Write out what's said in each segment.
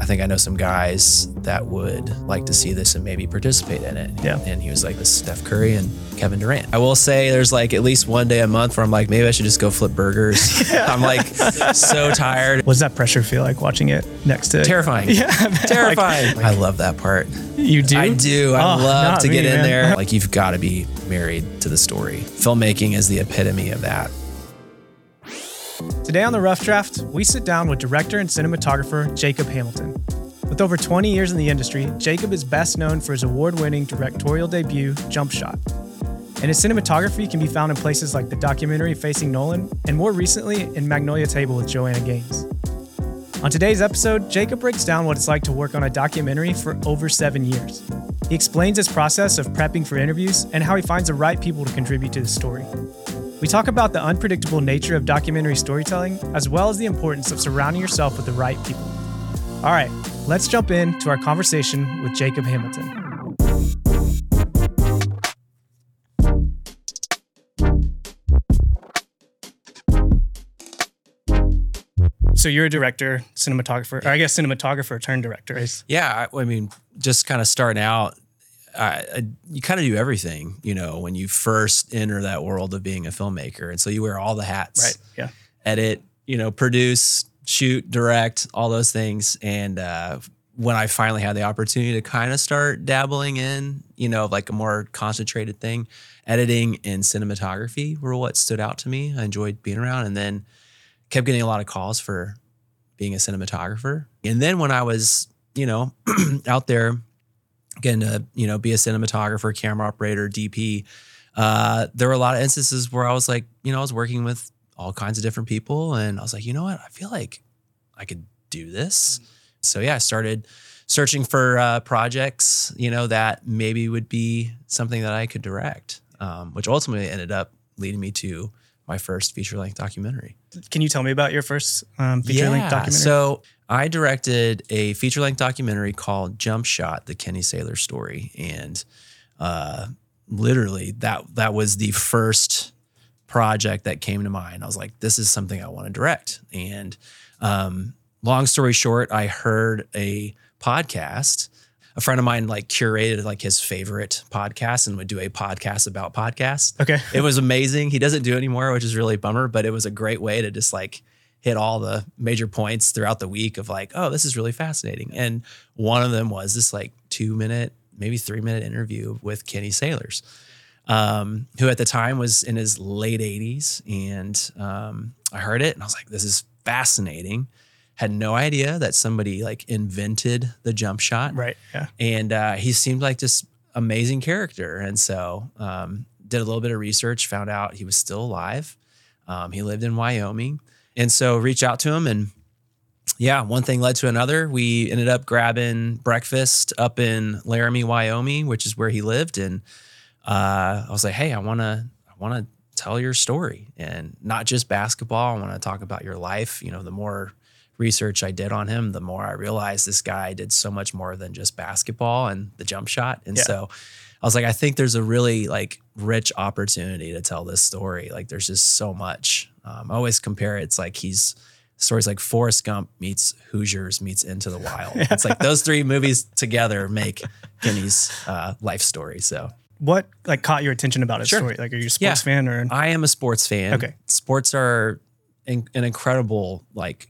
I think I know some guys that would like to see this and maybe participate in it. Yeah. And he was like, this is Steph Curry and Kevin Durant. I will say there's like at least one day a month where I'm like, maybe I should just go flip burgers. yeah. I'm like so tired. What does that pressure feel like watching it next to Terrifying. Yeah, Terrifying. I love that part. you do. I do. I Oh, love to me, get in man. there. Like you've got to be married to the story. Filmmaking is the epitome of that. Today on the Rough Draft, we sit down with director and cinematographer Jacob Hamilton. With over 20 years in the industry, Jacob is best known for his award winning directorial debut, Jump Shot. And his cinematography can be found in places like the documentary Facing Nolan, and more recently in Magnolia Table with Joanna Gaines. On today's episode, Jacob breaks down what it's like to work on a documentary for over seven years. He explains his process of prepping for interviews and how he finds the right people to contribute to the story. We talk about the unpredictable nature of documentary storytelling, as well as the importance of surrounding yourself with the right people. All right, let's jump into our conversation with Jacob Hamilton. So you're a director, cinematographer, or I guess cinematographer turned director. Is yeah, I mean, just kind of starting out, I, I, you kind of do everything, you know, when you first enter that world of being a filmmaker, and so you wear all the hats, Right. Yeah. edit, you know, produce, shoot, direct, all those things. And uh, when I finally had the opportunity to kind of start dabbling in, you know, like a more concentrated thing, editing and cinematography were what stood out to me. I enjoyed being around, and then kept getting a lot of calls for being a cinematographer. And then when I was, you know, out there getting to, you know, be a cinematographer, camera operator, DP, uh, there were a lot of instances where I was like, you know, I was working with all kinds of different people and I was like, you know what? I feel like I could do this. So yeah, I started searching for uh, projects, you know, that maybe would be something that I could direct, um, which ultimately ended up leading me to my first feature length documentary. Can you tell me about your first um, feature length documentary? So I directed a feature length documentary called Jump Shot: The Kenny Sailor Story, and uh, literally that that was the first project that came to mind. I was like, this is something I want to direct. And um, long story short, I heard a podcast. A friend of mine like curated like his favorite podcast and would do a podcast about podcasts okay. it was amazing. He doesn't do it anymore, which is really a bummer, but it was a great way to just like hit all the major points throughout the week of like, oh, this is really fascinating. And one of them was this like two minute, maybe three minute interview with Kenny Sailors, um, who at the time was in his late 80s. And um, I heard it and I was like, this is fascinating. Had no idea that somebody like invented the jump shot Right. Yeah. and uh, he seemed like this amazing character. And so um, did a little bit of research, found out he was still alive. Um, he lived in Wyoming, and so reach out to him, and yeah, one thing led to another. We ended up grabbing breakfast up in Laramie, Wyoming, which is where he lived, and uh, I was like, hey, I want to, I want to tell your story, and not just basketball. I want to talk about your life. You know, the more research I did on him, the more I realized this guy did so much more than just basketball and the jump shot. And Yeah. so I was like, I think there's a really like rich opportunity to tell this story. Like there's just so much. Um, I always compare it, it's like he's stories like Forrest Gump meets Hoosiers meets Into the Wild. It's like those three movies together make Kenny's uh, life story. So What like caught your attention about his Sure. story? Like, are you a sports Yeah. fan or? I am a sports fan. Okay. Sports are in, an incredible like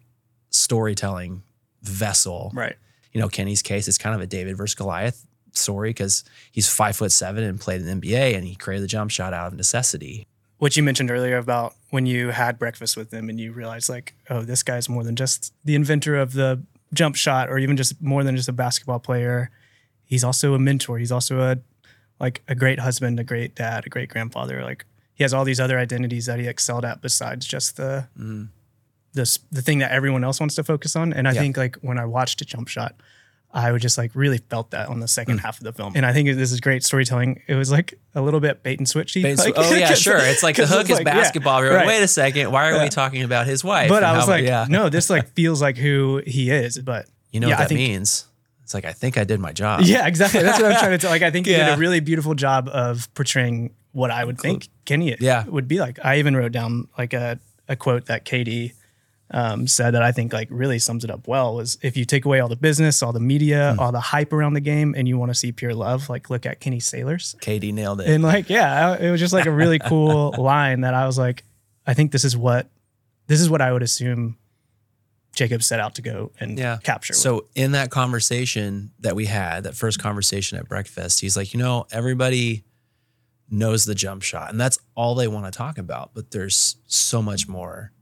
storytelling vessel. Right. You know, Kenny's case is kind of a David versus Goliath story because he's five foot seven and played in the NBA and he created the jump shot out of necessity. What you mentioned earlier about when you had breakfast with him and you realized like, oh, this guy's more than just the inventor of the jump shot, or even just more than just a basketball player. He's also a mentor. He's also a like a great husband, a great dad, a great grandfather. Like he has all these other identities that he excelled at besides just the Mm. the the thing that everyone else wants to focus on. And I Yeah. think like when I watched a jump shot, I would just like really felt that on the second Mm. half of the film. And I think this is great storytelling. It was like a little bit bait and switchy. Bait and like, sw- oh yeah, sure. It's like the hook is like, basketball. Like, right. wait a second, why are Yeah. we talking about his wife? But I was how- like, yeah, no, this like feels like who he is. But you know yeah, what that think- means? It's like I think I did my job. yeah, exactly. That's what I'm trying to tell. Like, I think he did a really beautiful job of portraying what I would think Kenny Yeah. would be like. I even wrote down like a, a quote that KD um, said that I think like really sums it up well was if you take away all the business, all the media, Hmm. all the hype around the game, and you want to see pure love, like look at Kenny Sailors. KD nailed it. And like, yeah, it was just like a really cool line that I was like, I think this is what this is what I would assume Jacob set out to go and Yeah. capture. So in that conversation that we had, that first conversation at breakfast, he's like, you know, everybody knows the jump shot, and that's all they want to talk about. But there's so much more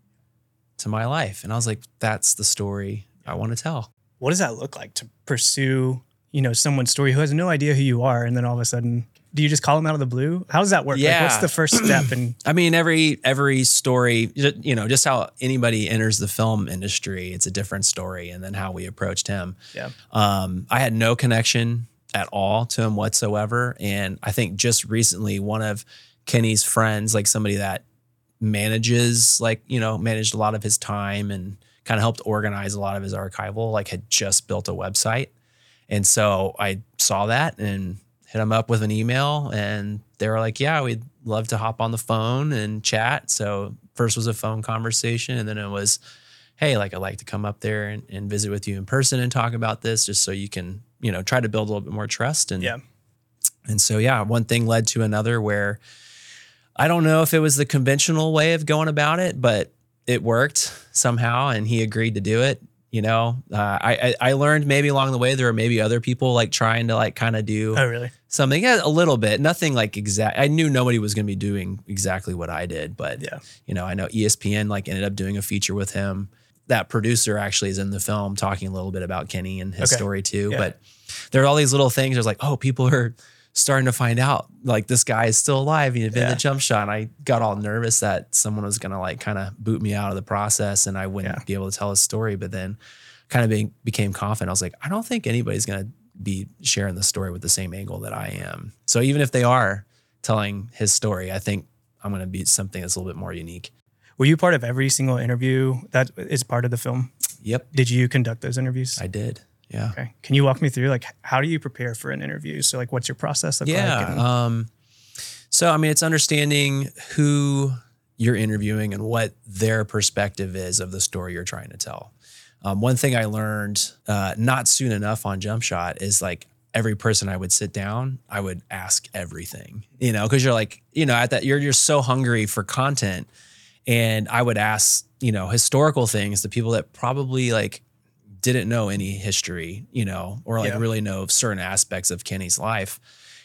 to my life, and I was like, that's the story I want to tell. what does that look like to pursue, you know, someone's story who has no idea who you are, and then all of a sudden, do you just call them out of the blue? How does that work? Like, what's the first step? And I mean, every every story, you know, just how anybody enters the film industry, it's a different story, and then how we approached him. yeah, Um, I had no connection at all to him whatsoever. And I think just recently, one of Kenny's friends, like somebody that manages, like, you know, managed a lot of his time and kind of helped organize a lot of his archival, like, had just built a website. And so I saw that and hit him up with an email. And they were like, yeah, we'd love to hop on the phone and chat. So first was a phone conversation, and then it was, hey, like I'd like to come up there and, and visit with you in person and talk about this just so you can, you know, try to build a little bit more trust. And yeah, and so yeah, one thing led to another where I don't know if it was the conventional way of going about it, but it worked somehow and he agreed to do it. You know, uh, I, I I learned maybe along the way there were maybe other people like trying to like kind of do oh really? something yeah, a little bit, nothing like exact. I knew nobody was going to be doing exactly what I did, but Yeah, you know, I know ESPN like ended up doing a feature with him. That producer actually is in the film talking a little bit about Kenny and his Okay. story too. Yeah. But there are all these little things. There's like, oh, people are starting to find out like this guy is still alive. He had been Yeah. the jump shot. And I got all nervous that someone was gonna like kind of boot me out of the process and I wouldn't Yeah. be able to tell his story. But then kind of being, became confident. I was like, I don't think anybody's gonna be sharing the story with the same angle that I am. So even if they are telling his story, I think I'm gonna be something that's a little bit more unique. Were you part of every single interview that is part of the film? Yep, Did you conduct those interviews? I did. Yeah. okay. Can you walk me through like how do you prepare for an interview? So like, what's your process look Yeah. like? And- Um, so, I mean, it's understanding who you're interviewing and what their perspective is of the story you're trying to tell. Um, one thing I learned uh, not soon enough on Jump Shot is like every person I would sit down, I would ask everything, you know, because you're like, you know, at that you're you're so hungry for content, and I would ask, you know, historical things to people that probably like didn't know any history, you know, or like Yeah. really know of certain aspects of Kenny's life.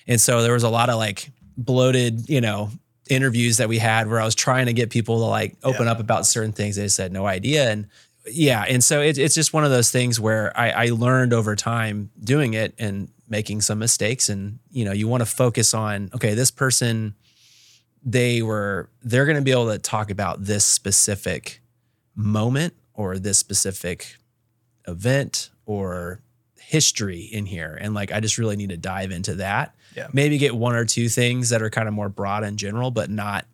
And so there was a lot of like bloated, you know, interviews that we had where I was trying to get people to like open Yeah. up about certain things. They said no idea. And yeah. And so it, it's just one of those things where I, I learned over time doing it and making some mistakes. And, you know, you want to focus on, okay, this person, they were, they're going to be able to talk about this specific moment or this specific event or history in here. And like, I just really need to dive into that. Yeah. Maybe get one or two things that are kind of more broad and general, but not,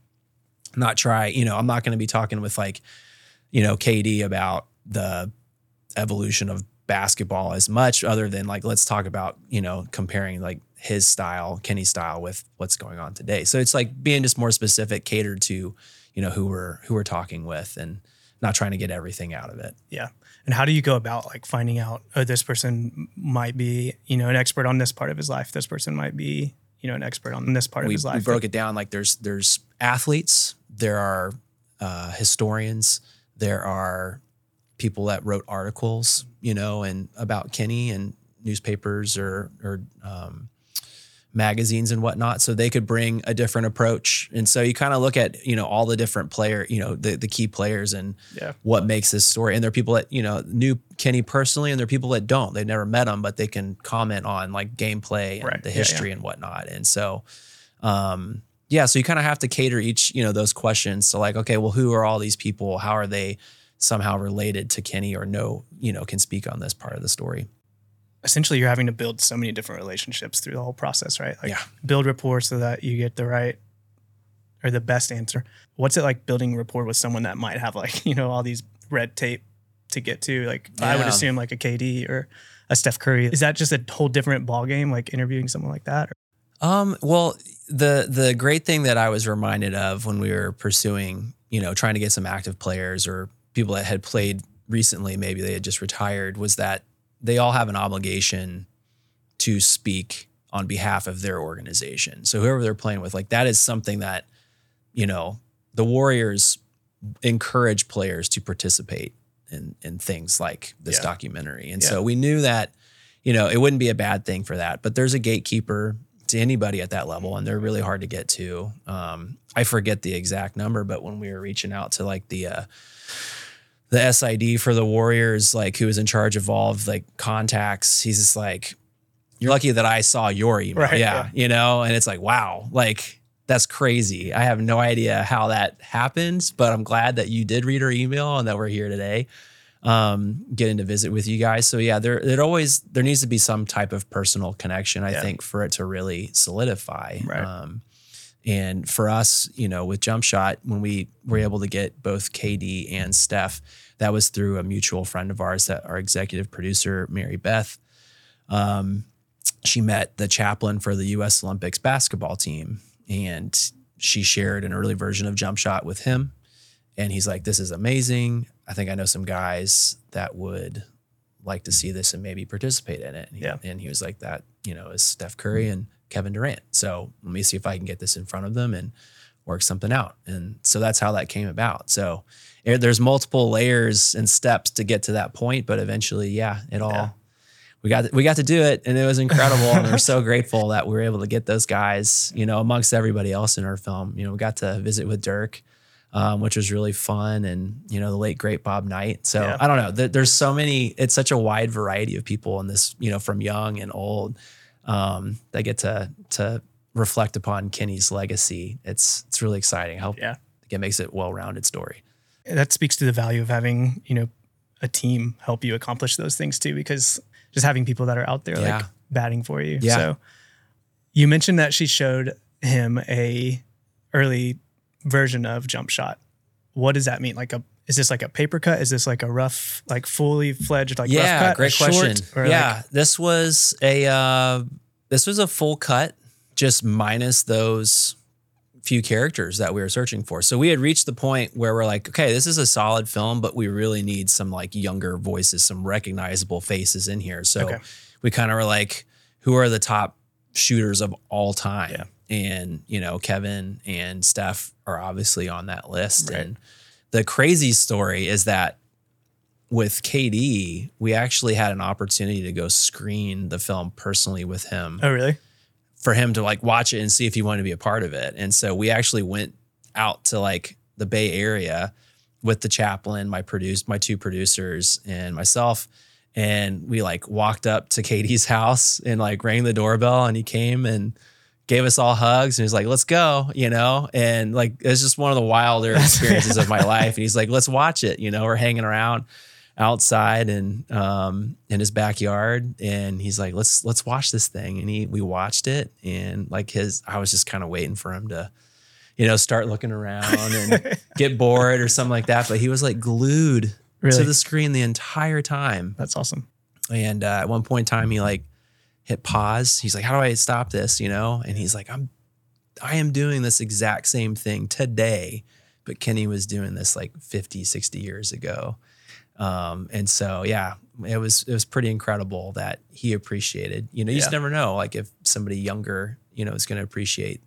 not try, you know, I'm not going to be talking with like, you know, KD about the evolution of basketball as much other than like, let's talk about, you know, comparing like his style, Kenny's style with what's going on today. So it's like being just more specific, catered to, you know, who we're, who we're talking with and not trying to get everything out of it. Yeah. And how do you go about like finding out, oh, this person might be, you know, an expert on this part of his life. This person might be, you know, an expert on this part of we, his we life. broke it down like there's there's athletes there are uh, historians there are people that wrote articles you know and about kenny and newspapers or or um, magazines and whatnot so they could bring a different approach. And so you kind of look at you know all the different player you know the, the key players and Yeah. what makes this story. And there are people that you know knew kenny personally and there are people that don't. They've never met him but they can comment on like gameplay and Right. the Yeah, history and whatnot. And so um yeah so you kind of have to cater each you know those questions so like okay well who are all these people? How are they somehow related to kenny or no, you know can speak on this part of the story Essentially, you're having to build so many different relationships through the whole process, right? Like Yeah. build rapport so that you get the right or the best answer. What's it like building rapport with someone that might have like, you know, all these red tape to get to? Like I would assume like a KD or a Steph Curry. Is that just a whole different ball game, like interviewing someone like that? Um, well, the the great thing that I was reminded of when we were pursuing, you know, trying to get some active players or people that had played recently, maybe they had just retired, was that they all have an obligation to speak on behalf of their organization. So whoever they're playing with, like that is something that, you know, the Warriors encourage players to participate in in things like this Yeah. documentary. And Yeah. so we knew that, you know, it wouldn't be a bad thing for that. But there's a gatekeeper to anybody at that level, and they're really hard to get to. Um, I forget the exact number, but when we were reaching out to like the uh, the SID for the Warriors, like who was in charge of all of like contacts, he's just like, "You're lucky that I saw your email." Right, yeah, yeah. you know, and it's like, wow, like that's crazy. I have no idea how that happens, but I'm glad that you did read our email and that we're here today, um, getting to visit with you guys. So yeah, there it always there needs to be some type of personal connection, I Yeah. think, for it to really solidify. Right. Um, and for us, you know, with Jump Shot, when we were able to get both KD and Steph, that was through a mutual friend of ours, that our executive producer, Mary Beth. Um, she met the chaplain for the U.S. Olympics basketball team, and she shared an early version of Jump Shot with him. And he's like, "This is amazing. I think I know some guys that would like to see this and maybe participate in it." And he, Yeah. and he was like, "That you know is Steph Curry and Kevin Durant. So let me see if I can get this in front of them and work something out." And so that's how that came about. So eh, there's multiple layers and steps to get to that point, but eventually, yeah, it all Yeah. we got we got to do it, and it was incredible. and we're so grateful that we were able to get those guys, you know, amongst everybody else in our film. You know, we got to visit with Dirk, um, which was really fun, and you know, the late great Bob Knight. So Yeah. I don't know. There, there's so many. It's such a wide variety of people in this. You know, from young and old, um, that get to to reflect upon Kenny's legacy. It's it's really exciting. I hope Yeah. it makes it well-rounded story. that speaks to the value of having you know a team help you accomplish those things too because just having people that are out there Yeah. like batting for you Yeah. so you mentioned that she showed him a early version of jump shot what does that mean like a is this like a paper cut is this like a rough like fully fledged like rough yeah, cut, great question. or yeah, like- this was a uh, this was a full cut, just minus those few characters that we were searching for. So we had reached the point where we're like, okay, this is a solid film, but we really need some like younger voices, some recognizable faces in here. So Okay. we kind of were like, who are the top shooters of all time? Yeah. And you know, Kevin and Steph are obviously on that list. Right. And the crazy story is that with KD, we actually had an opportunity to go screen the film personally with him oh really for him to like watch it and see if he wanted to be a part of it. And so we actually went out to like the Bay Area with the chaplain, my produce, my two producers, and myself. And we like walked up to KD's house and like rang the doorbell, and he came and gave us all hugs and he's like, "Let's go," you know. And like it's just one of the wilder experiences of my life. And he's like, "Let's watch it," you know. We're hanging around outside and um in his backyard and he's like let's let's watch this thing and he we watched it and like his I was just kind of waiting for him to you know start looking around and get bored or something like that but he was like glued Really? to the screen the entire time that's awesome and uh, at one point in time he like hit pause he's like how do I stop this you know and he's like I'm I am doing this exact same thing today but Kenny was doing this like 50 60 years ago um, and so yeah, it was it was pretty incredible that he appreciated. You know, you just never know like if somebody younger, you know, is going to appreciate,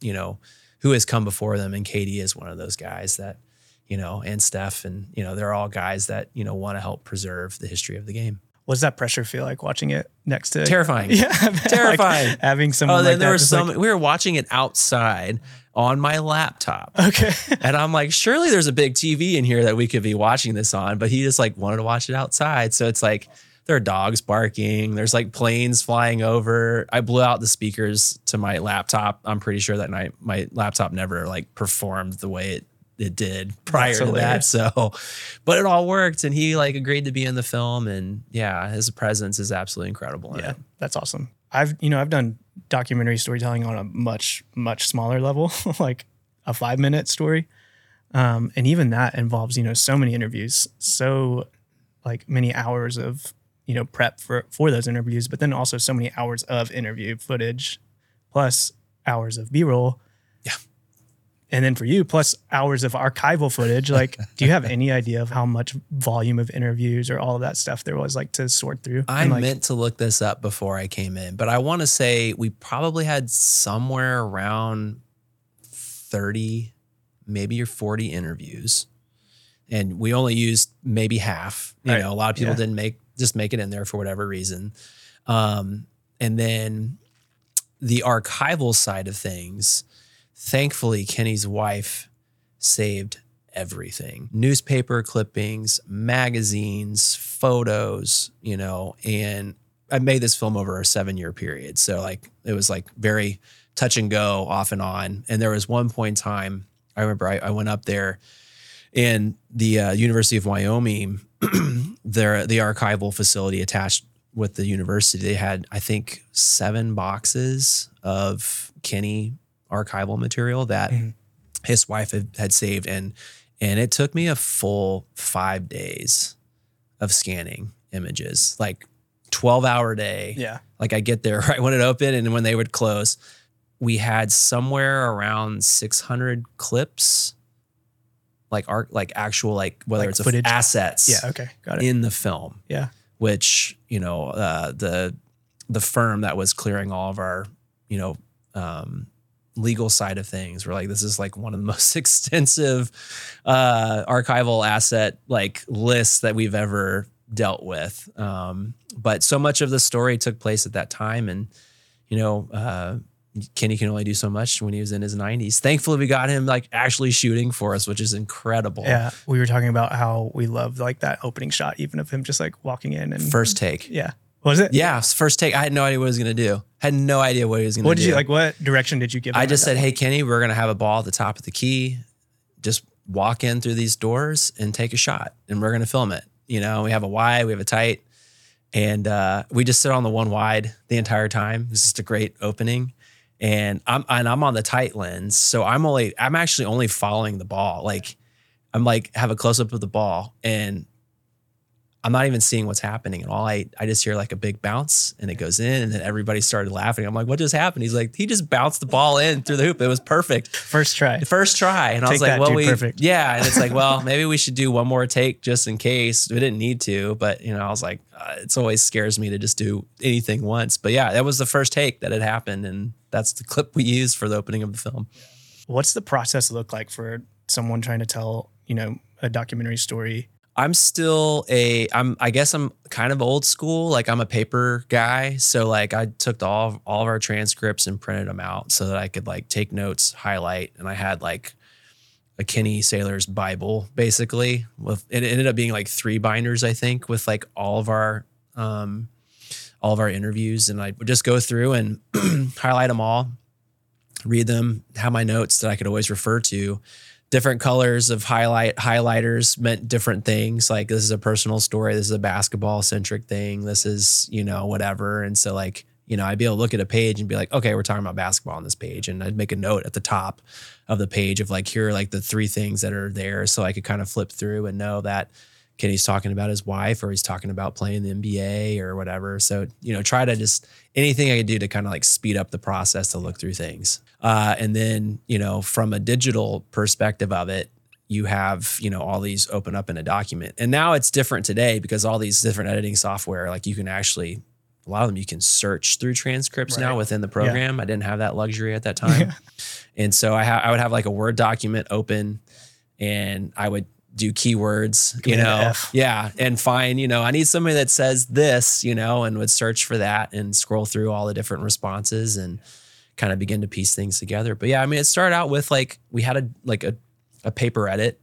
you know, who has come before them. And KD is one of those guys that, you know, and Steph, and you know, they're all guys that you know want to help preserve the history of the game. What does that pressure feel like watching it next to Terrifying. yeah Terrifying. like having someone Oh, like then there that was some. like- we were watching it outside on my laptop. okay And I'm like, surely there's a big TV in here that we could be watching this on. But he just like wanted to watch it outside. So it's like there are dogs barking. There's like planes flying over. I blew out the speakers to my laptop. I'm pretty sure that night my laptop never like performed the way it it did prior to that. So, but it all worked, and he like agreed to be in the film. And yeah, his presence is absolutely incredible. In Yeah, it. that's awesome. I've you know I've done documentary storytelling on a much much smaller level, like a five minute story, um, and even that involves you know so many interviews, so like many hours of you know prep for for those interviews, but then also so many hours of interview footage, plus hours of B roll. And then for you, plus hours of archival footage. Like, do you have any idea of how much volume of interviews or all of that stuff there was like to sort through? I like, meant to look this up before I came in, but I want to say we probably had somewhere around 30, maybe or 40 interviews. And we only used maybe half. You Right. know, a lot of people Yeah. didn't make just make it in there for whatever reason. Um, and then the archival side of things, thankfully, Kenny's wife saved everything newspaper clippings, magazines, photos, you know, and I made this film over a seven year period. So, like, it was like very touch and go off and on. And there was one point in time, I remember I, I went up there and the uh, University of Wyoming, their the archival facility attached with the university, they had I think seven boxes of Kenny archival material that Mhm. his wife had, had saved, and and it took me a full five days of scanning images, like twelve hour day. yeah, Like I get there right when it opened and when they would close, we had somewhere around 600 clips, like art, like actual, like whether Like it's footage? A, assets yeah, okay, got it. in the film. Yeah. Which, you know, uh, the, the firm that was clearing all of our, you know, um, legal side of things were like, this is like one of the most extensive, uh, archival asset like lists that we've ever dealt with. Um, but so much of the story took place at that time. And, you know, uh, Kenny can only do so much when he was in his 90s. Thankfully, we got him like actually shooting for us, which is incredible. Yeah, we were talking about how we love like that opening shot, even of him just like walking in and First take. Yeah, was it? Yeah, first take. I had no idea what he was going to do. Had no idea what he was going to do. What did you like? What direction did you give? I just said, "Hey, Kenny, we're going to have a ball at the top of the key. Just walk in through these doors and take a shot, and we're going to film it. You know, we have a wide, we have a tight, and uh, we just sit on the one wide the entire time. It's just a great opening." And I'm and I'm on the tight lens, so I'm only I'm actually only following the ball. Like I'm like have a close up of the ball, and I'm not even seeing what's happening at all. I, I just hear like a big bounce and it goes in, and then everybody started laughing. I'm like, what just happened? He's like, he just bounced the ball in through the hoop. It was perfect. First try. First try. And I was like, that, well, dude, we, perfect. yeah. And it's like, well, maybe we should do one more take just in case. We didn't need to, but you know, I was like, uh, it's always scares me to just do anything once. But yeah, that was the first take that had happened. And that's the clip we used for the opening of the film. What's the process look like for someone trying to tell you know a documentary story? I'm still a I'm I guess I'm kind of old school. Like I'm a paper guy. So like I took all all of our transcripts and printed them out so that I could like take notes, highlight, and I had like a Kenny Sailors' Bible basically. With it ended up being like three binders, I think, with like all of our um all of our interviews. And I would just go through and highlight them all, read them, have my notes that I could always refer to different colors of highlight highlighters meant different things. Like this is a personal story. This is a basketball centric thing. This is, you know, whatever. And so like, you know, I'd be able to look at a page and be like, okay, we're talking about basketball on this page. And I'd make a note at the top of the page of like, here are like the three things that are there. So I could kind of flip through and know that Kenny's talking about his wife or he's talking about playing the NBA or whatever. So, you know, try to just anything I could do to kind of like speed up the process to look through things. Uh, and then, you know, from a digital perspective of it, you have, you know, all these open up in a document. And now it's different today because all these different editing software, like you can actually, a lot of them you can search through transcripts now within the program. I didn't have that luxury at that time. And so I, ha- I would have like a Word document open and I would do keywords, you know, yeah, and find, you know, I need somebody that says this, you know, and would search for that and scroll through all the different responses and kind of begin to piece things together. But yeah, I mean, it started out with like we had a like a, a paper edit,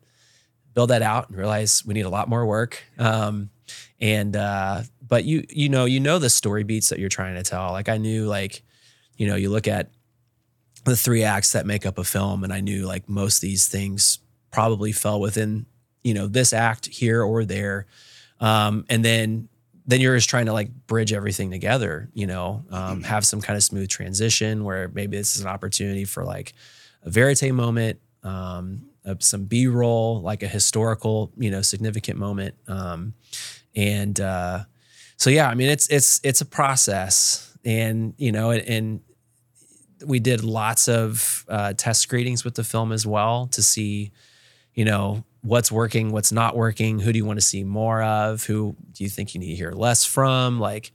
build that out, and realize we need a lot more work. Um, and uh, but you you know you know the story beats that you're trying to tell. Like I knew like you know you look at the three acts that make up a film, and I knew like most of these things probably fell within you know this act here or there, um, and then then you're just trying to like bridge everything together, you know, um, have some kind of smooth transition where maybe this is an opportunity for like a verite moment, um, uh, some B roll, like a historical, you know, significant moment. Um, and uh, so, yeah, I mean, it's, it's, it's a process and, you know, and, and we did lots of uh, test screenings with the film as well to see, you know, what's working, what's not working, who do you want to see more of, who do you think you need to hear less from, like,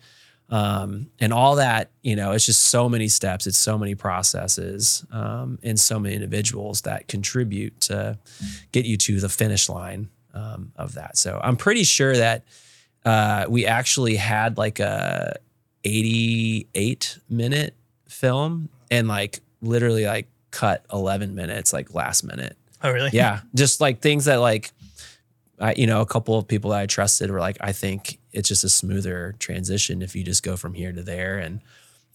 um, and all that. You know, it's just so many steps, it's so many processes, um, and so many individuals that contribute to get you to the finish line um, of that. So I'm pretty sure that uh, we actually had like a 88 minute film and like literally like cut 11 minutes like last minute. Oh, really? Yeah. Just like things that like, I, you know, a couple of people that I trusted were like, I think it's just a smoother transition if you just go from here to there and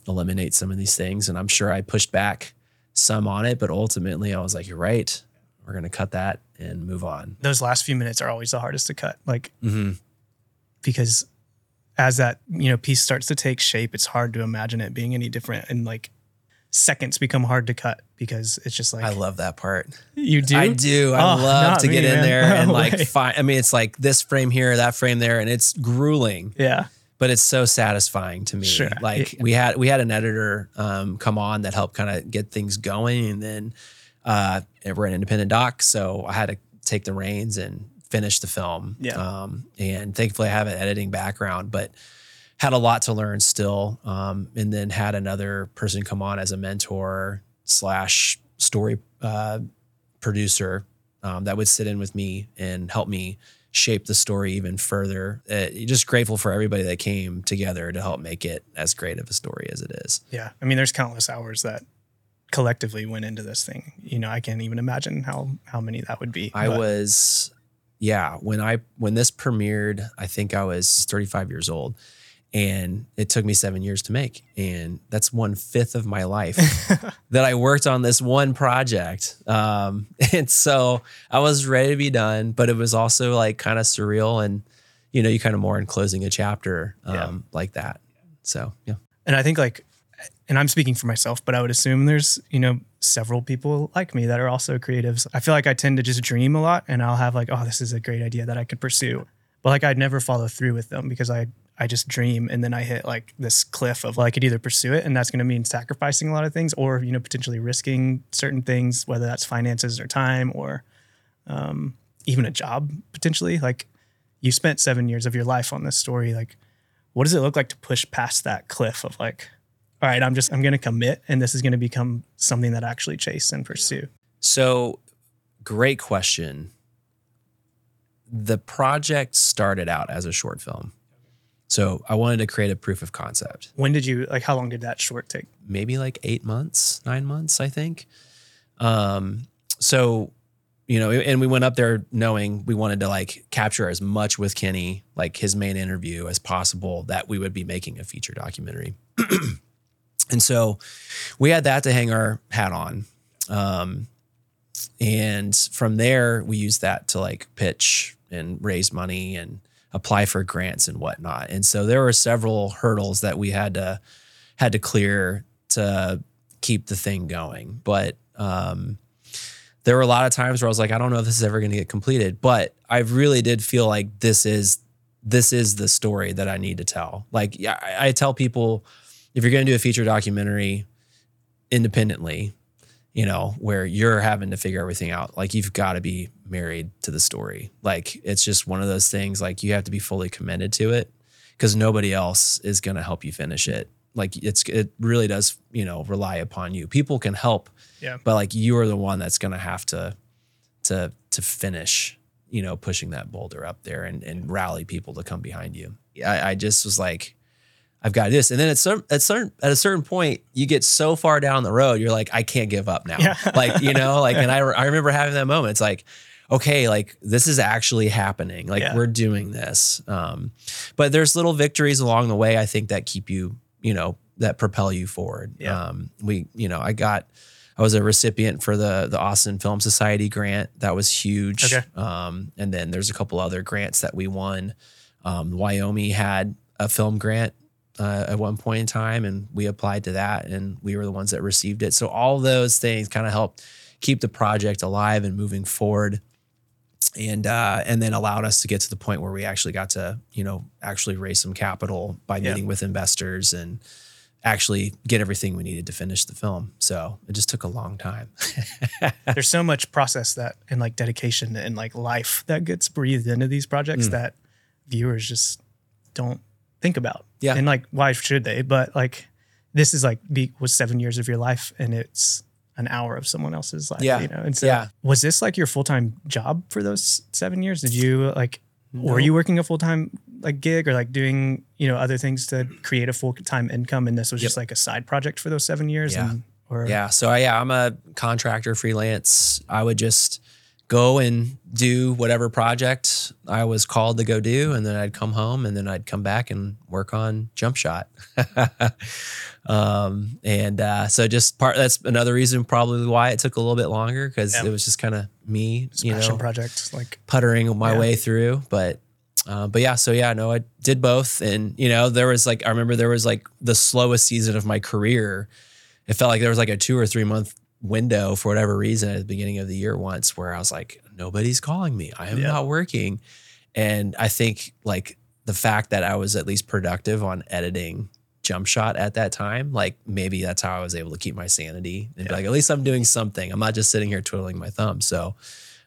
eliminate some of these things. And I'm sure I pushed back some on it, but ultimately I was like, you're right. We're going to cut that and move on. Those last few minutes are always the hardest to cut. Like, Mm-hmm. because as that you know piece starts to take shape, it's hard to imagine it being any different. And like seconds become hard to cut because it's just like I love that part. you do. I do. I Oh, love to get in man. there and No like find. I mean, it's like this frame here, that frame there, and it's grueling, Yeah. but it's so satisfying to me. Sure. Like Yeah. we had we had an editor um, come on that helped kind of get things going, and then uh, we're an independent doc, so I had to take the reins and finish the film. Yeah. Um, and thankfully, I have an editing background, but had a lot to learn still. Um, and then had another person come on as a mentor slash story uh, producer um, that would sit in with me and help me shape the story even further. Uh, just grateful for everybody that came together to help make it as great of a story as it is. Yeah. I mean, there's countless hours that collectively went into this thing. You know, I can't even imagine how how many that would be. I But was, yeah, when I when this premiered, I think I was 35 years old, and it took me seven years to make, and that's one fifth of my life that I worked on this one project. Um, and so I was ready to be done, but it was also like kind of surreal, and you know, you kind of more in closing a chapter um, Yeah. like that. So yeah, and I think like and I'm speaking for myself, but I would assume there's, you know, several people like me that are also creatives. I feel like I tend to just dream a lot and I'll have like, oh, this is a great idea that I could pursue. But like I'd never follow through with them because I I just dream and then I hit like this cliff of like I could either pursue it and that's going to mean sacrificing a lot of things or you know potentially risking certain things whether that's finances or time or um, even a job potentially like you spent 7 years of your life on this story like what does it look like to push past that cliff of like all right i'm just i'm going to commit and this is going to become something that I actually chase and pursue So, great question. The project started out as a short film. So, I wanted to create a proof of concept. when did you like how long did that short take Maybe like eight months, nine months, I think. Um, so, you know, and we went up there knowing we wanted to like capture as much with Kenny, like his main interview as possible, that we would be making a feature documentary. and so we had that to hang our hat on. Um, and from there, we used that to like pitch and raise money and apply for grants and whatnot. And so there were several hurdles that we had to had to clear to keep the thing going. But um, there were a lot of times where I was like, I don't know if this is ever going to get completed. But I really did feel like this is this is the story that I need to tell. Like, yeah, I, I tell people if you're going to do a feature documentary independently, you know, where you're having to figure everything out, like you've got to be married to the story. Like it's just one of those things. Like you have to be fully committed to it because nobody else is going to help you finish it. Like it's it really does, you know, rely upon you. People can help, Yeah. but like you are the one that's going to have to to to finish, you know, pushing that boulder up there and and rally people to come behind you. I, I just was like, I've got this, and then at some at certain at a certain point, you get so far down the road, you're like, I can't give up now. Yeah. Like you know, like, and I I remember having that moment. It's like, okay, like this is actually happening. Like Yeah. we're doing this. Um, but there's little victories along the way. I think that keep you, you know, that propel you forward. Yeah. Um, we, you know, I got. I was a recipient for the the Austin Film Society grant. That was huge. Okay. Um, and then there's a couple other grants that we won. Um, Wyoming had a film grant uh, at one point in time, and we applied to that, and we were the ones that received it. So all those things kind of helped keep the project alive and moving forward, and uh, and then allowed us to get to the point where we actually got to you know actually raise some capital by Yeah. meeting with investors and actually get everything we needed to finish the film. So it just took a long time. There's so much process that and like dedication and like life that gets breathed into these projects Mm. that viewers just don't think about. Yeah. And like why should they? But like this is like be, was seven years of your life and it's an hour of someone else's life. Yeah. You know. And so Yeah. was this like your full time job for those seven years? Did you like were you working a full time like gig or like doing you know other things to create a full time income and this was Yep. just like a side project for those seven years Yeah. and or Yeah. So I, yeah, I'm a contractor freelance. I would just go and do whatever project I was called to go do, and then I'd come home, and then I'd come back and work on Jump Shot. um, and uh, so just part. That's another reason probably why it took a little bit longer because Yeah. it was just kind of me, just you know, project like puttering my Yeah. way through. But uh, but yeah, so yeah, no, I did both, and you know, there was like I remember there was like the slowest season of my career. It felt like there was like a two or three month window for whatever reason at the beginning of the year once where I was like, nobody's calling me. I am Yeah. not working, and I think like the fact that I was at least productive on editing jump shot at that time like maybe that's how i was able to keep my sanity and be like at least i'm doing something i'm not just sitting here twiddling my thumbs so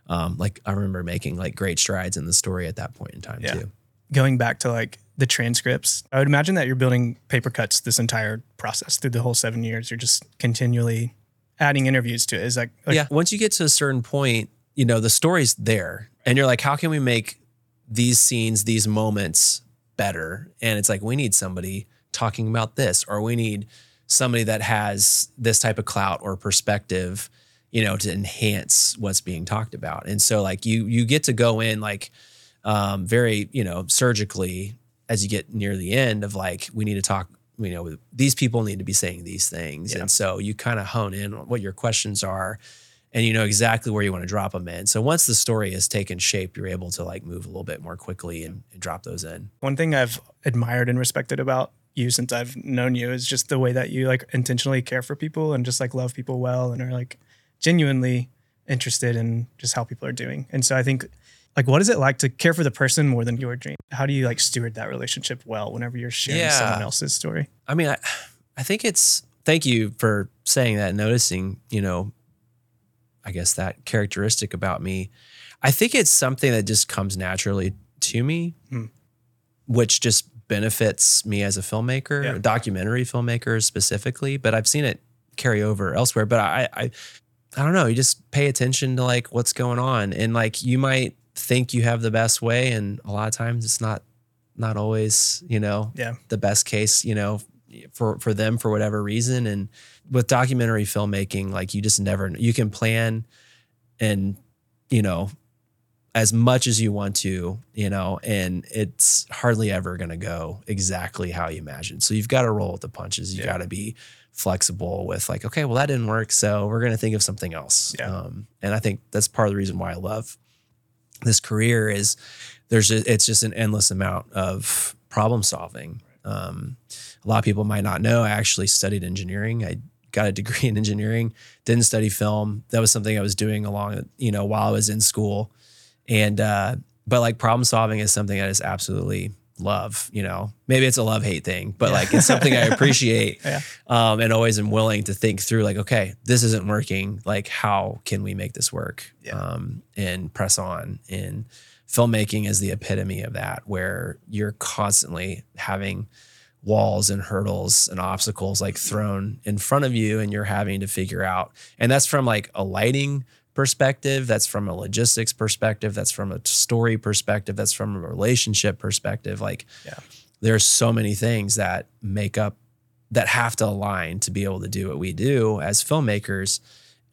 um, like I remember making like great strides in the story at that point in time Yeah. too. going back to like the transcripts, I would imagine that you're building paper cuts this entire process through the whole seven years. You're just continually adding interviews to it. Is like, yeah. Once you get to a certain point, you know, the story's there and you're like, how can we make these scenes, these moments better? And it's like, we need somebody talking about this, or we need somebody that has this type of clout or perspective, you know, to enhance what's being talked about. And so like you you get to go in like um very, you know, surgically as you get near the end of like, we need to talk you know, these people need to be saying these things. Yeah. And so you kind of hone in on what your questions are and you know exactly where you want to drop them in. So once the story has taken shape, you're able to like move a little bit more quickly and, and drop those in. one thing I've admired and respected about you since I've known you is just the way that you like intentionally care for people and just like love people well and are like genuinely interested in just how people are doing. And so I think like what is it like to care for the person more than your dream? How do you like steward that relationship well whenever you're sharing Yeah. someone else's story? I mean, I, I think it's thank you for saying that, and noticing, you know, I guess that characteristic about me. I think it's something that just comes naturally to me, Hmm. which just benefits me as a filmmaker, Yeah. documentary filmmaker specifically. But I've seen it carry over elsewhere. But I, I, I don't know. You just pay attention to like what's going on, and like you might think you have the best way, and a lot of times it's not, not always, you know, Yeah. the best case, you know, for for them for whatever reason. And with documentary filmmaking, like you just never you can plan and you know as much as you want to, you know, and it's hardly ever going to go exactly how you imagine. So you've got to roll with the punches. You Yeah. got to be flexible with like, okay, well that didn't work, so we're going to think of something else. Yeah. Um, and I think that's part of the reason why I love this career is there's it's just an endless amount of problem solving. Um, a lot of people might not know I actually studied engineering. I got a degree in engineering, didn't study film. That was something I was doing along, you know, while I was in school. And uh, but like problem solving is something I just absolutely love. You know, maybe it's a love hate thing, but Yeah. like it's something I appreciate. Yeah. Um, and always am willing to think through like, okay, this isn't working. Like, how can we make this work? Yeah. Um, and press on. And filmmaking is the epitome of that, where you're constantly having walls and hurdles and obstacles like thrown in front of you and you're having to figure out and that's from like a lighting perspective that's from a logistics perspective that's from a story perspective that's from a relationship perspective. Like Yeah. there's so many things that make up that have to align to be able to do what we do as filmmakers.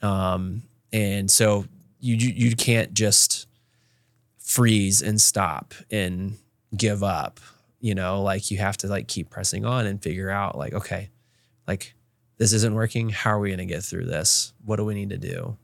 Um and so you you, you can't just freeze and stop and give up you know? Like you have to like keep pressing on and figure out like okay like this isn't working. How are we going to get through this? What do we need to do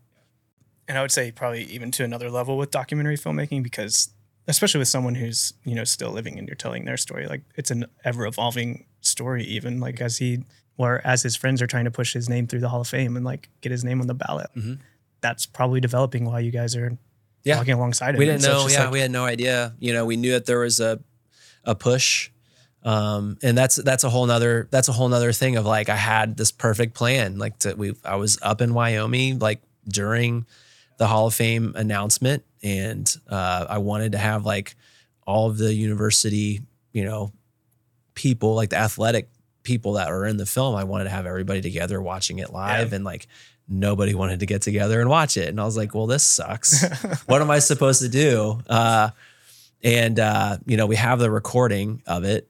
and I would say probably even to another level with documentary filmmaking because especially with someone who's you know still living and you're telling their story like it's an ever evolving story even like as he or as his friends are trying to push his name through the Hall of Fame and like get his name on the ballot Mhm. that's probably developing while you guys are Yeah. walking alongside him we didn't know yeah like- we had no idea you know we knew that there was a a push Um, and that's that's a whole nother that's a whole nother thing of like I had this perfect plan. Like to, we I was up in Wyoming like during the Hall of Fame announcement, and uh, I wanted to have like all of the university, you know, people like the athletic people that are in the film. I wanted to have everybody together watching it live, Yeah. and like nobody wanted to get together and watch it. And I was like, well, this sucks. what am I supposed to do? Uh, and uh, you know, we have the recording of it,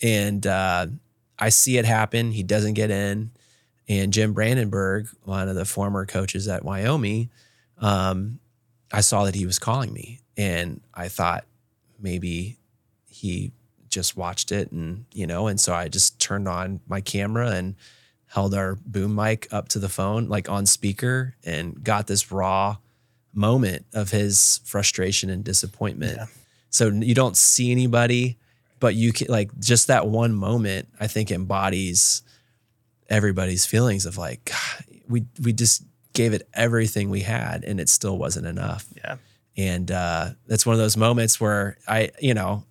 and uh, I see it happen. He doesn't get in, and Jim Brandenburg, one of the former coaches at Wyoming, um, I saw that he was calling me, and I thought maybe he just watched it, and you know, and so I just turned on my camera and held our boom mic up to the phone, like on speaker, and got this raw moment of his frustration and disappointment. Yeah. So you don't see anybody, but you can like just that one moment. I think embodies everybody's feelings of like we we just gave it everything we had, and it still wasn't enough. Yeah. And uh, that's one of those moments where I, you know,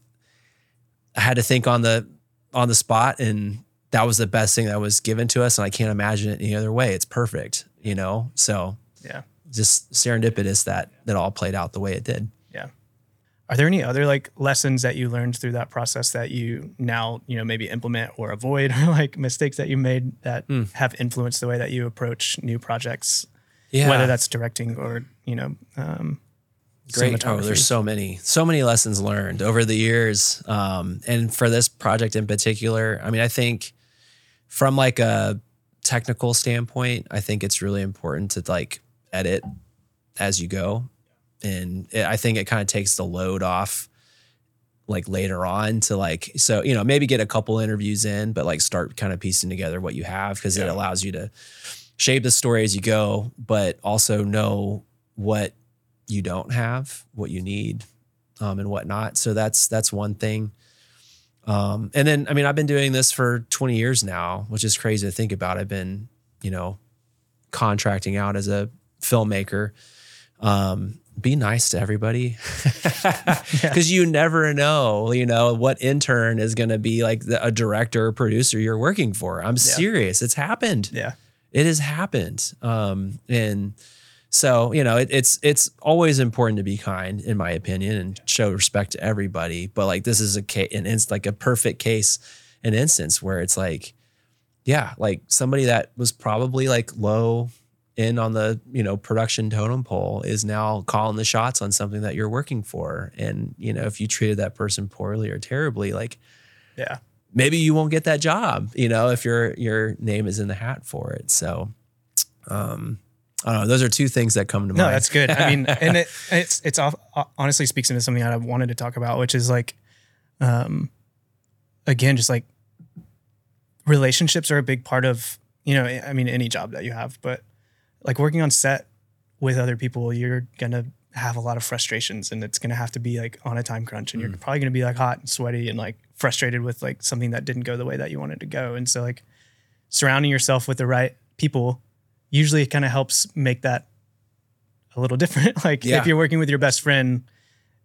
I had to think on the on the spot, and that was the best thing that was given to us, and I can't imagine it any other way. It's perfect, you know. So Yeah. just serendipitous that that all played out the way it did. Yeah. Are there any other like lessons that you learned through that process that you now, you know, maybe implement or avoid or like mistakes that you made that Mm. have influenced the way that you approach new projects, Yeah, whether that's directing or, you know, um, great. Oh, there's so many, so many lessons learned over the years. Um, and for this project in particular, I mean, I think from like a technical standpoint, I think it's really important to like edit as you go. And it, I think it kind of takes the load off like later on to like, so, you know, maybe get a couple interviews in, but like start kind of piecing together what you have because it allows you to shape the story as you go, but also know what you don't have, what you need, um, and whatnot. So that's that's one thing. Um, and then I mean, I've been doing this for 20 years now, which is crazy to think about. I've been, you know, contracting out as a filmmaker. Um, be nice to everybody because you never know, you know, what intern is going to be like the, a director or producer you're working for. I'm serious. It's happened Yeah. It has happened um and so you know it, it's it's always important to be kind in my opinion and show respect to everybody but like this is a case an inst like a perfect case an instance where it's like yeah like somebody that was probably like low in on the you know production totem pole is now calling the shots on something that you're working for and you know if you treated that person poorly or terribly like Yeah. Maybe you won't get that job, you know, if your your name is in the hat for it. So um I don't know. Those are two things that come to No, mind. No, that's good. I mean, and it, it's it's off, honestly speaks into something that I wanted to talk about, which is like, um, again, just like relationships are a big part of you know, I mean, any job that you have, but like working on set with other people, you're gonna have a lot of frustrations, and it's gonna have to be like on a time crunch, and you're probably gonna be like hot and sweaty and like frustrated with like something that didn't go the way that you wanted to go, and so like surrounding yourself with the right people usually kind of helps make that a little different. like Yeah. if you're working with your best friend,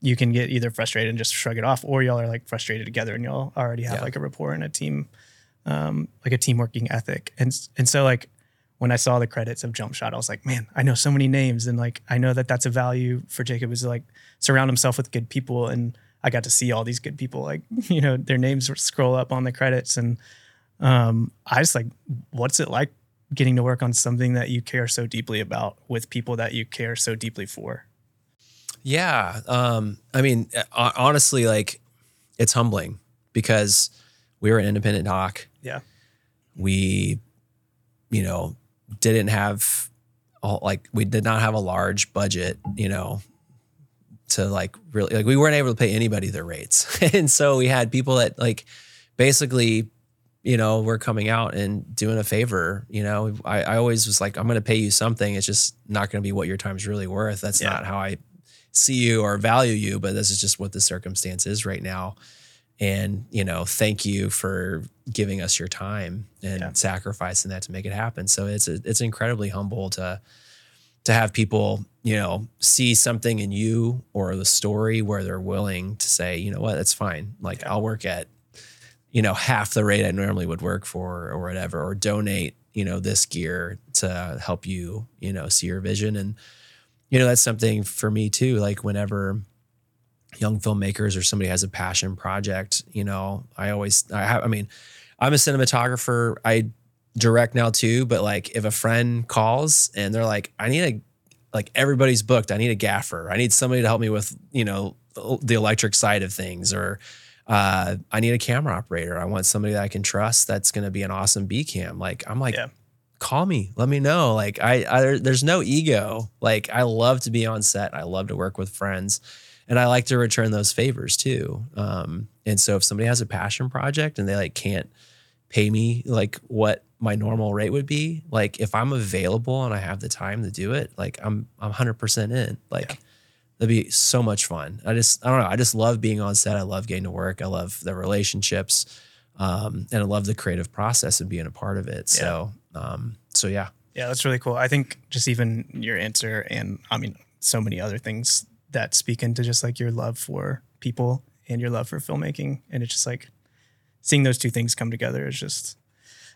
you can get either frustrated and just shrug it off, or y'all are like frustrated together and y'all already have Yeah. like a rapport and a team, um, like a team working ethic. And and so like when I saw the credits of Jump Shot, I was like, man, I know so many names, and like I know that that's a value for Jacob is like surround himself with good people, and I got to see all these good people, like you know their names scroll up on the credits, and um, I just like, what's it like getting to work on something that you care so deeply about with people that you care so deeply for? Yeah. Um, I mean, uh, honestly, like it's humbling because we were an independent doc. Yeah. We, you know, didn't have all, like we did not have a large budget, you know, to like really like we weren't able to pay anybody their rates. and so we had people that like basically you know, were coming out and doing a favor. You know, I, I always was like, I'm going to pay you something. It's just not going to be what your time's really worth. That's Yeah. not how I see you or value you, but this is just what the circumstance is right now. And, you know, thank you for giving us your time and Yeah. sacrificing that to make it happen. So it's, it's incredibly humble to, to have people, you know, see something in you or the story where they're willing to say, you know what, that's fine. Like Yeah. I'll work at you know, half the rate I normally would work for or whatever, or donate, you know, this gear to help you, you know, see your vision. And, you know, that's something for me too. Like whenever young filmmakers or somebody has a passion project, you know, I always, I have, I mean, I'm a cinematographer. I direct now too, but like if a friend calls and they're like, I need a, like everybody's booked, I need a gaffer. I need somebody to help me with, you know, the electric side of things or, uh, I need a camera operator. I want somebody that I can trust that's going to be an awesome B cam. Like, I'm like, Yeah. call me, let me know. Like, I, I, there's no ego. Like, I love to be on set. I love to work with friends and I like to return those favors too. Um, and so if somebody has a passion project and they like can't pay me like what my normal rate would be, like if I'm available and I have the time to do it, like I'm, I'm 100% in. Like, Yeah. That'd be so much fun. I just, I don't know. I just love being on set. I love getting to work. I love the relationships, um, and I love the creative process and being a part of it. So, um, so yeah, Yeah, that's really cool. I think just even your answer and I mean so many other things that speak into just like your love for people and your love for filmmaking and it's just like seeing those two things come together is just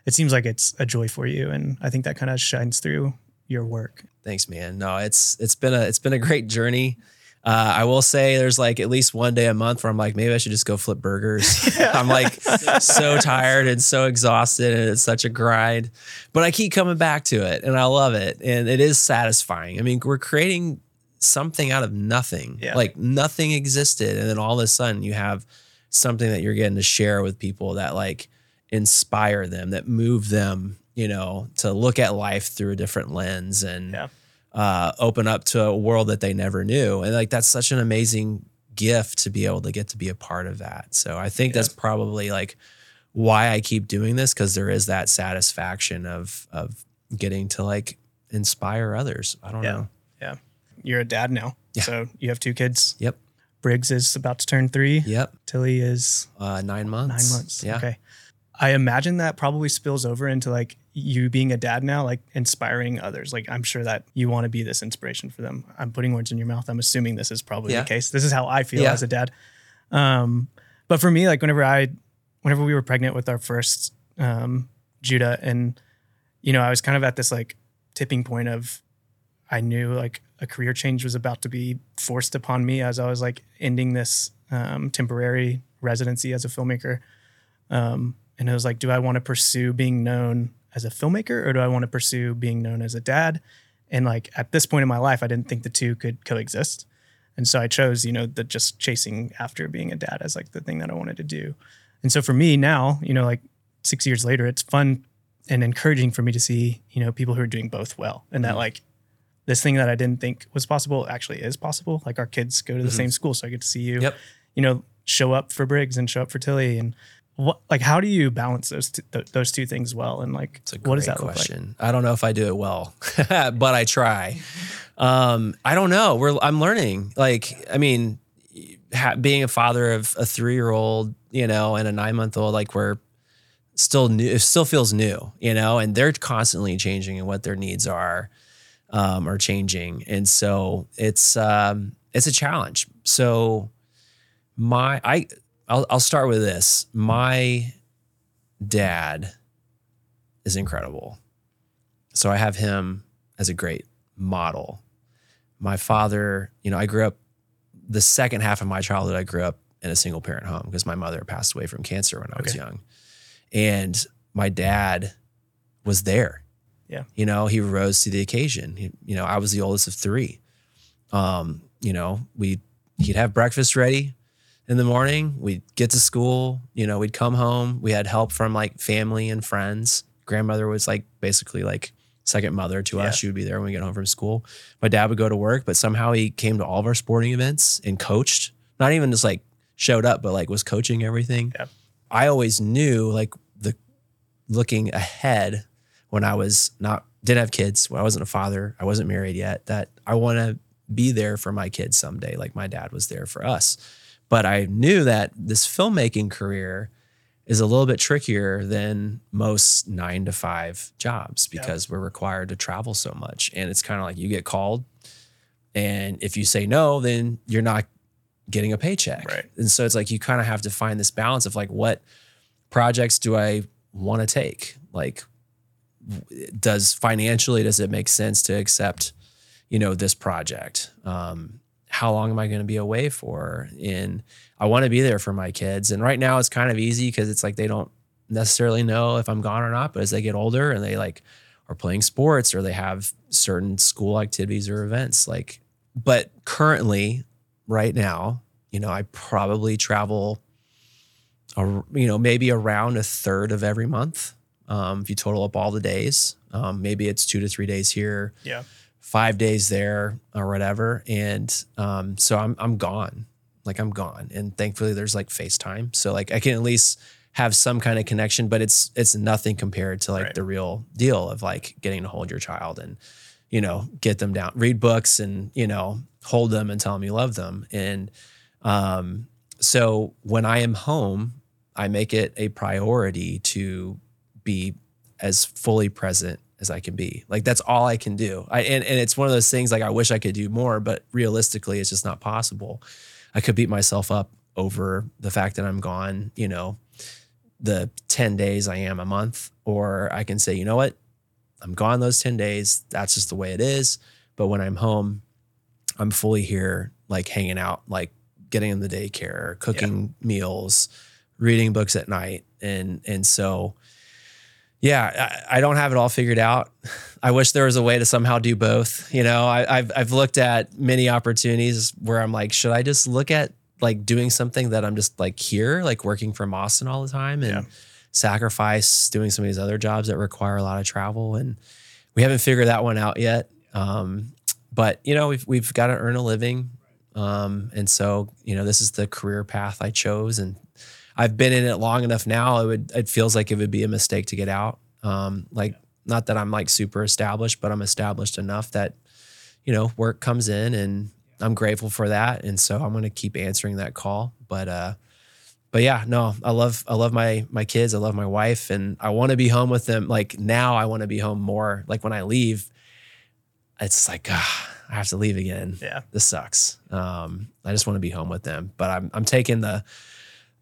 it seems like it's a joy for you and I think that kind of shines through your work. thanks, man. No, it's it's been a it's been a great journey. Uh, I will say there's like at least one day a month where I'm like, maybe I should just go flip burgers. I'm like so tired and so exhausted and it's such a grind. But I keep coming back to it and I love it. And it is satisfying. I mean, we're creating something out of nothing. Yeah. Like nothing existed. And then all of a sudden you have something that you're getting to share with people that like inspire them, that move them, you know, to look at life through a different lens and Yeah. uh, open up to a world that they never knew. And like that's such an amazing gift to be able to get to be a part of that. So I think that's probably like why I keep doing this because there is that satisfaction of of getting to like inspire others. I don't Yeah. know. Yeah. You're a dad now. Yeah. So you have two kids. Yep. Briggs is about to turn 3. Yep. Tilly is Uh, nine months. Nine months. Yeah. Okay. I imagine that probably spills over into like you being a dad now, like inspiring others. Like I'm sure that you want to be this inspiration for them. I'm putting words in your mouth. I'm assuming this is probably Yeah. the case. This is how I feel Yeah. as a dad. Um, but for me, like whenever I, whenever we were pregnant with our first um, Judah, and you know, I was kind of at this like tipping point of, I knew like a career change was about to be forced upon me as I was like ending this um, temporary residency as a filmmaker. Um, and it was like, do I want to pursue being known as a filmmaker or do I want to pursue being known as a dad? And like at this point in my life, I didn't think the two could coexist. And so I chose, you know, the just chasing after being a dad as like the thing that I wanted to do. And so for me now, you know, like six years later, it's fun and encouraging for me to see, you know, people who are doing both well and that Mhm. like this thing that I didn't think was possible actually is possible. Like our kids go to the Mhm. same school. So I get to see you, Yep. you know, show up for Briggs and show up for Tilly. And what, like, how do you balance those, t- th- those two things well? And like, what does that look like? question. I don't know if I do it well, but I try. Um, I don't know. We're I'm learning. Like, I mean, ha- being a father of a three year old, you know, and a nine month old, like we're still new. It still feels new, you know, and they're constantly changing and what their needs are, um, are changing, and so it's um, it's a challenge. So my I I'll I'll start with this. My dad is incredible. So I have him as a great model. My father, you know, I grew up the second half of my childhood, I grew up in a single parent home because my mother passed away from cancer when I was Okay. young. And my dad was there. Yeah. You know, he rose to the occasion. He, you know, I was the oldest of three. Um, you know, we he'd have breakfast ready in the morning. We'd get to school, you know, we'd come home. We had help from like family and friends. Grandmother was like basically like second mother to Yeah. us. She would be there when we get home from school. My dad would go to work, but somehow he came to all of our sporting events and coached. Not even just like showed up, but like was coaching everything. Yeah. I always knew like the looking ahead when I was not didn't have kids, when I wasn't a father, I wasn't married yet, that I want to be there for my kids someday, like my dad was there for us. But I knew that this filmmaking career is a little bit trickier than most nine to five jobs Yeah. because we're required to travel so much. And it's kind of like you get called, and if you say no, then you're not getting a paycheck. Right. And so it's like you kind of have to find this balance of like what projects do I want to take? Like, does financially does it make sense to accept, you know, this project? Um, how long am I going to be away for? And I want to be there for my kids. And right now it's kind of easy because it's like they don't necessarily know if I'm gone or not. But as they get older and they like are playing sports or they have certain school activities or events, like, but currently, right now, you know, I probably travel, a, you know, maybe around a third of every month. Um, if you total up all the days, um, maybe it's two to three days here, Yeah. five days there, or whatever. And um, so I'm I'm gone, like I'm gone. And thankfully, there's like FaceTime, so like I can at least have some kind of connection. But it's it's nothing compared to like Right. the real deal of like getting to hold your child and you know get them down, read books, and you know hold them and tell them you love them. And um, so when I am home, I make it a priority to be as fully present as I can be. Like that's all I can do. I and, and it's one of those things like I wish I could do more, but realistically it's just not possible. I could beat myself up over the fact that I'm gone, you know, the 10 days I am a month, or I can say, you know what? I'm gone those 10 days. That's just the way it is. But when I'm home, I'm fully here, like hanging out, like getting in the daycare, cooking meals, reading books at night. And and so yeah, I, I don't have it all figured out. I wish there was a way to somehow do both. You know, I, I've I've looked at many opportunities where I'm like, should I just look at like doing something that I'm just like here, like working from Austin all the time, and Yeah. sacrifice doing some of these other jobs that require a lot of travel, and we haven't figured that one out yet. Um, but you know, we've we've got to earn a living, um, and so you know, this is the career path I chose, and I've been in it long enough now. It would it feels like it would be a mistake to get out. Um, like not that I'm like super established, but I'm established enough that you know work comes in, and I'm grateful for that. And so I'm going to keep answering that call. But uh, but yeah, no, I love I love my my kids. I love my wife, and I want to be home with them. Like now, I want to be home more. Like when I leave, it's like ah, I have to leave again Yeah. this sucks. Um, I just want to be home with them. But I'm I'm taking the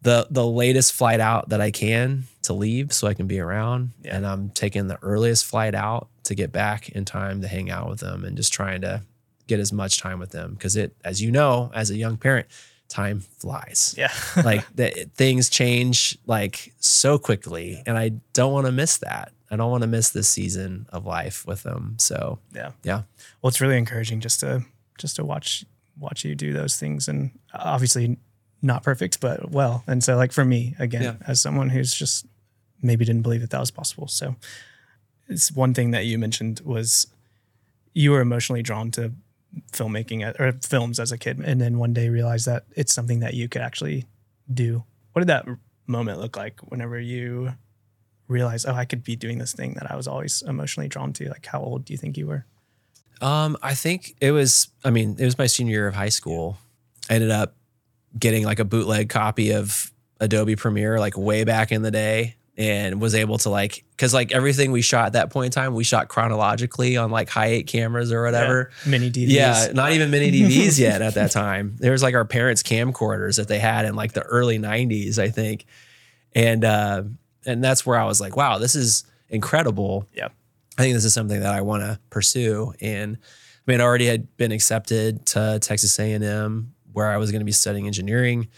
the the latest flight out that I can to leave so I can be around. Yeah. And I'm taking the earliest flight out to get back in time to hang out with them and just trying to get as much time with them. Cause it, as you know, as a young parent, time flies. Yeah. like the, things change like so quickly. And I don't want to miss that. I don't want to miss this season of life with them. So yeah. yeah. Well, it's really encouraging just to just to watch watch you do those things, and uh, obviously not perfect, but well. And so, like for me, again, Yeah. as someone who's just maybe didn't believe that that was possible, so it's one thing that you mentioned was you were emotionally drawn to filmmaking or films as a kid, and then one day realized that it's something that you could actually do. What did that moment look like whenever you realized, oh, I could be doing this thing that I was always emotionally drawn to? Like, how old do you think you were? Um, I think it was. I mean, it was my senior year of high school. I ended up getting like a bootleg copy of Adobe Premiere, like way back in the day, and was able to like, because like everything we shot at that point in time, we shot chronologically on like Hi8 cameras or whatever. Yeah. Mini DVs Yeah, not even mini DVs yet at that time. There was like our parents' camcorders that they had in like the early '90s, I think, and uh, and that's where I was like, wow, this is incredible. Yeah. I think this is something that I want to pursue. And I mean, I already had been accepted to Texas A&M where I was going to be studying engineering.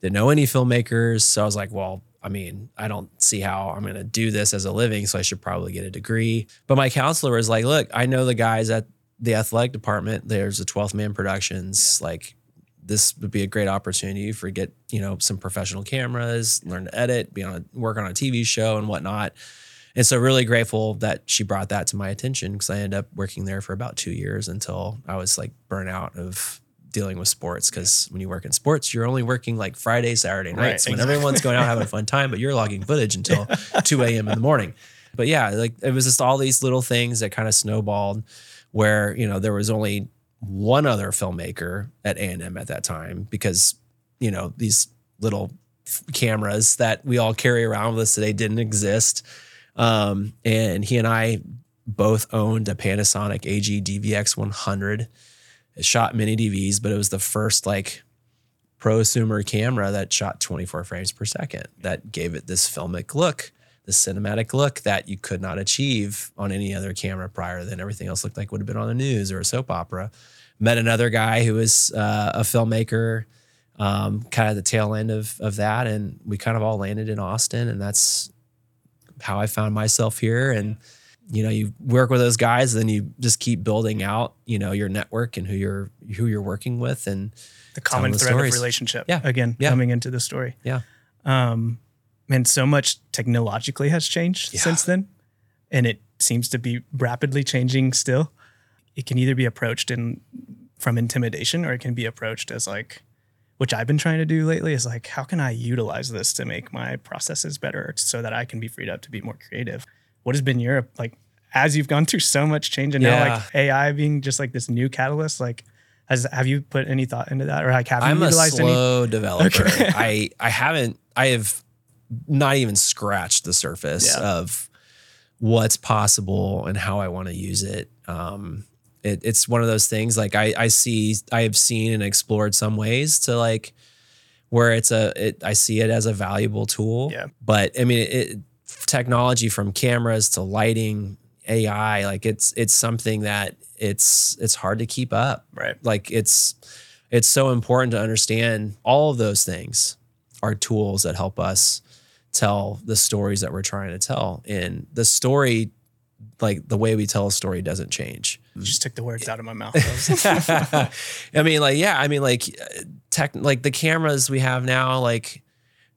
Didn't know any filmmakers, so I was like, well, I mean, I don't see how I'm going to do this as a living, so I should probably get a degree. But my counselor was like, look, I know the guys at the athletic department. There's a 12th Man Productions. Like, this would be a great opportunity for get you know some professional cameras, learn to edit, be on a, work on a TV show and whatnot. And so, really grateful that she brought that to my attention because I ended up working there for about two years until I was like burnt out of dealing with sports. Because when you work in sports, you're only working like Friday, Saturday Right, nights when everyone's going out having a fun time, but you're logging footage until 2 a.m. in the morning. But yeah, like it was just all these little things that kind of snowballed where, you know, there was only one other filmmaker at A&M at that time because, you know, these little f- cameras that we all carry around with us today didn't exist. Um, and he and I both owned a Panasonic AG DVX 100. It shot mini DVs, but it was the first like prosumer camera that shot 24 frames per second that gave it this filmic look, the cinematic look that you could not achieve on any other camera prior than everything else looked like would have been on the news or a soap opera. Met another guy who was uh, a filmmaker, um, kind of the tail end of of that, and we kind of all landed in Austin, and that's how I found myself here. And you know, you work with those guys, then you just keep building out, you know, your network and who you're who you're working with, and the common the thread stories. of relationship. Yeah. Again, Yeah. coming into the story. Yeah. Um, and so much technologically has changed Yeah. since then, and it seems to be rapidly changing still. It can either be approached in from intimidation, or it can be approached as like, which I've been trying to do lately, is like, how can I utilize this to make my processes better, so that I can be freed up to be more creative? What has been your like as you've gone through so much change, and now Yeah. like AI being just like this new catalyst, like. Has, have you put any thought into that, or like have you I'm a utilized any? slow developer. Okay. I I haven't I have not even scratched the surface Yeah. of what's possible and how I want to use it. Um, it, it's one of those things like I I see I have seen and explored some ways to like where it's a it, I see it as a valuable tool. Yeah. But I mean it technology from cameras to lighting AI like it's it's something that it's it's hard to keep up Right. like it's it's so important to understand all of those things are tools that help us tell the stories that we're trying to tell and the story like the way we tell a story doesn't change You just took the words out of my mouth. I mean like yeah i mean like tech like the cameras we have now like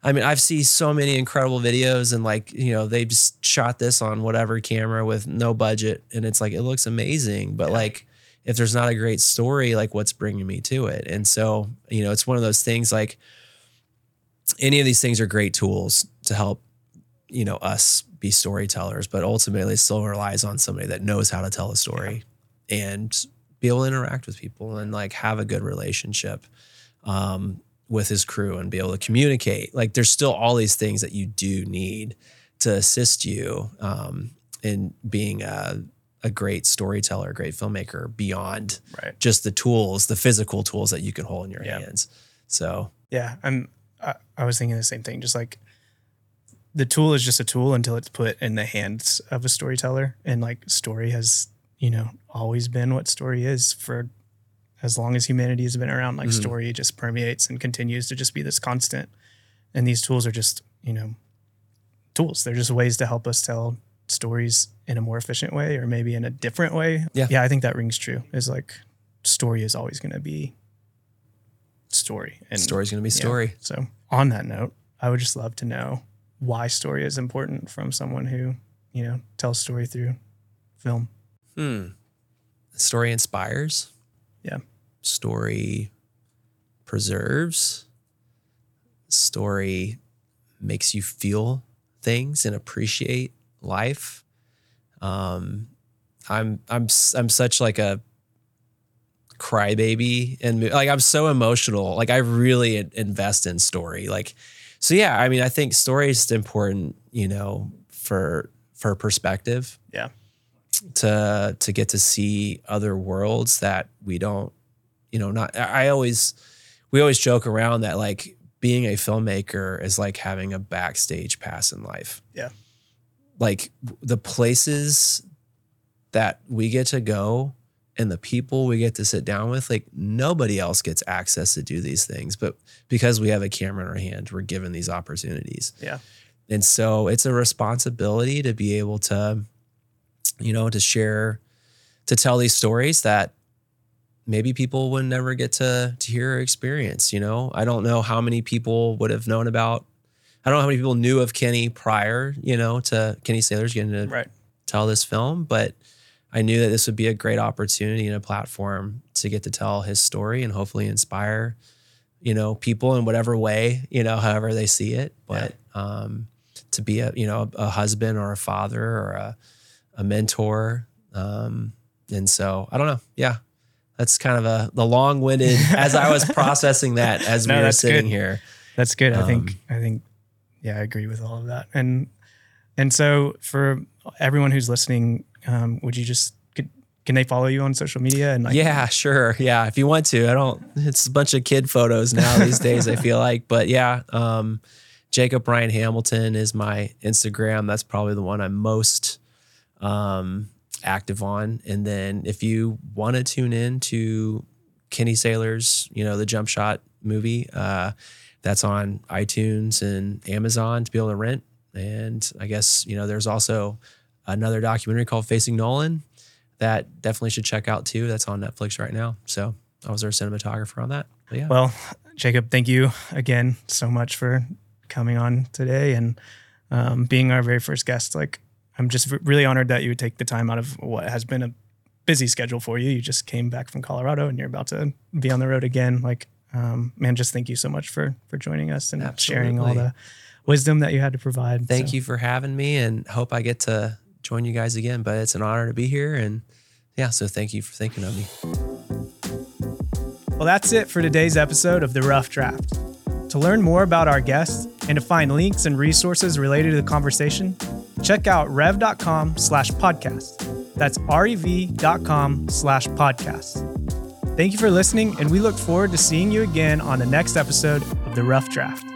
i mean i've seen so many incredible videos and like you know they just shot this on whatever camera with no budget and it's like it looks amazing but Yeah. like if there's not a great story like what's bringing me to it and so you know it's one of those things like any of these things are great tools to help you know us be storytellers but ultimately it still relies on somebody that knows how to tell a story and be able to interact with people and like have a good relationship um, with his crew and be able to communicate like there's still all these things that you do need to assist you um, in being a, a great storyteller a great filmmaker beyond right. just the tools the physical tools that you can hold in your Yeah. hands so Yeah. I'm. I, I was thinking the same thing. Just like the tool is just a tool until it's put in the hands of a storyteller, and like story has you know always been what story is for as long as humanity has been around. Like Mhm. story just permeates and continues to just be this constant. And these tools are just you know tools. They're just ways to help us tell stories in a more efficient way, or maybe in a different way. Yeah. Yeah. I think that rings true. Is like story is always going to be story and story's gonna be yeah. story So, on that note, I would just love to know why story is important from someone who, you know, tells story through film. Hmm. Story inspires. Yeah. Story preserves. Story makes you feel things and appreciate life. Um, I'm I'm I'm such like a crybaby and like I'm so emotional. Like I really invest in story. Like so yeah, I mean I think story is important, you know, for for perspective Yeah. To to get to see other worlds that we don't you know not i always we always joke around that like being a filmmaker is like having a backstage pass in life Yeah. like the places that we get to go and the people we get to sit down with like nobody else gets access to do these things but because we have a camera in our hand we're given these opportunities Yeah. and so it's a responsibility to be able to you know to share to tell these stories that maybe people would never get to to hear or experience you know i don't know how many people would have known about i don't know how many people knew of kenny prior you know to kenny sailors getting to Right. tell this film, but I knew that this would be a great opportunity and a platform to get to tell his story and hopefully inspire, you know, people in whatever way, you know, however they see it. But um, to be a, you know, a husband or a father or a, a mentor. Um, and so I don't know. Yeah. That's kind of a the long-winded as I was processing that as No, we were sitting good. here. That's good. I think Um, I think yeah, I agree with all of that. And and so for everyone who's listening, um, would you just could can they follow you on social media? And like, yeah, sure. Yeah. If you want to, I don't, it's a bunch of kid photos now these days, I feel like, but yeah. Um, Jacob Ryan Hamilton is my Instagram. That's probably the one I'm most, um, active on. And then if you want to tune in to Kenny Sailors', you know, the jump shot movie, uh, that's on iTunes and Amazon to be able to rent. And I guess, you know, there's also another documentary called Facing Nolan that definitely should check out too. That's on Netflix right now. So I was our cinematographer on that. Yeah. Well, Jacob, thank you again so much for coming on today and um, being our very first guest. Like, I'm just really honored that you would take the time out of what has been a busy schedule for you. You just came back from Colorado and you're about to be on the road again. Like, um, man, just thank you so much for for joining us and Absolutely. sharing all the wisdom that you had to provide. Thank so. you for having me, and hope I get to join you guys again. But it's an honor to be here, and yeah, so thank you for thinking of me. Well, that's it for today's episode of the Rough Draft. To learn more about our guests and to find links and resources related to the conversation, check out rev.com slash podcast. That's rev.com slash podcast. Thank you for listening, and we look forward to seeing you again on the next episode of The Rough Draft.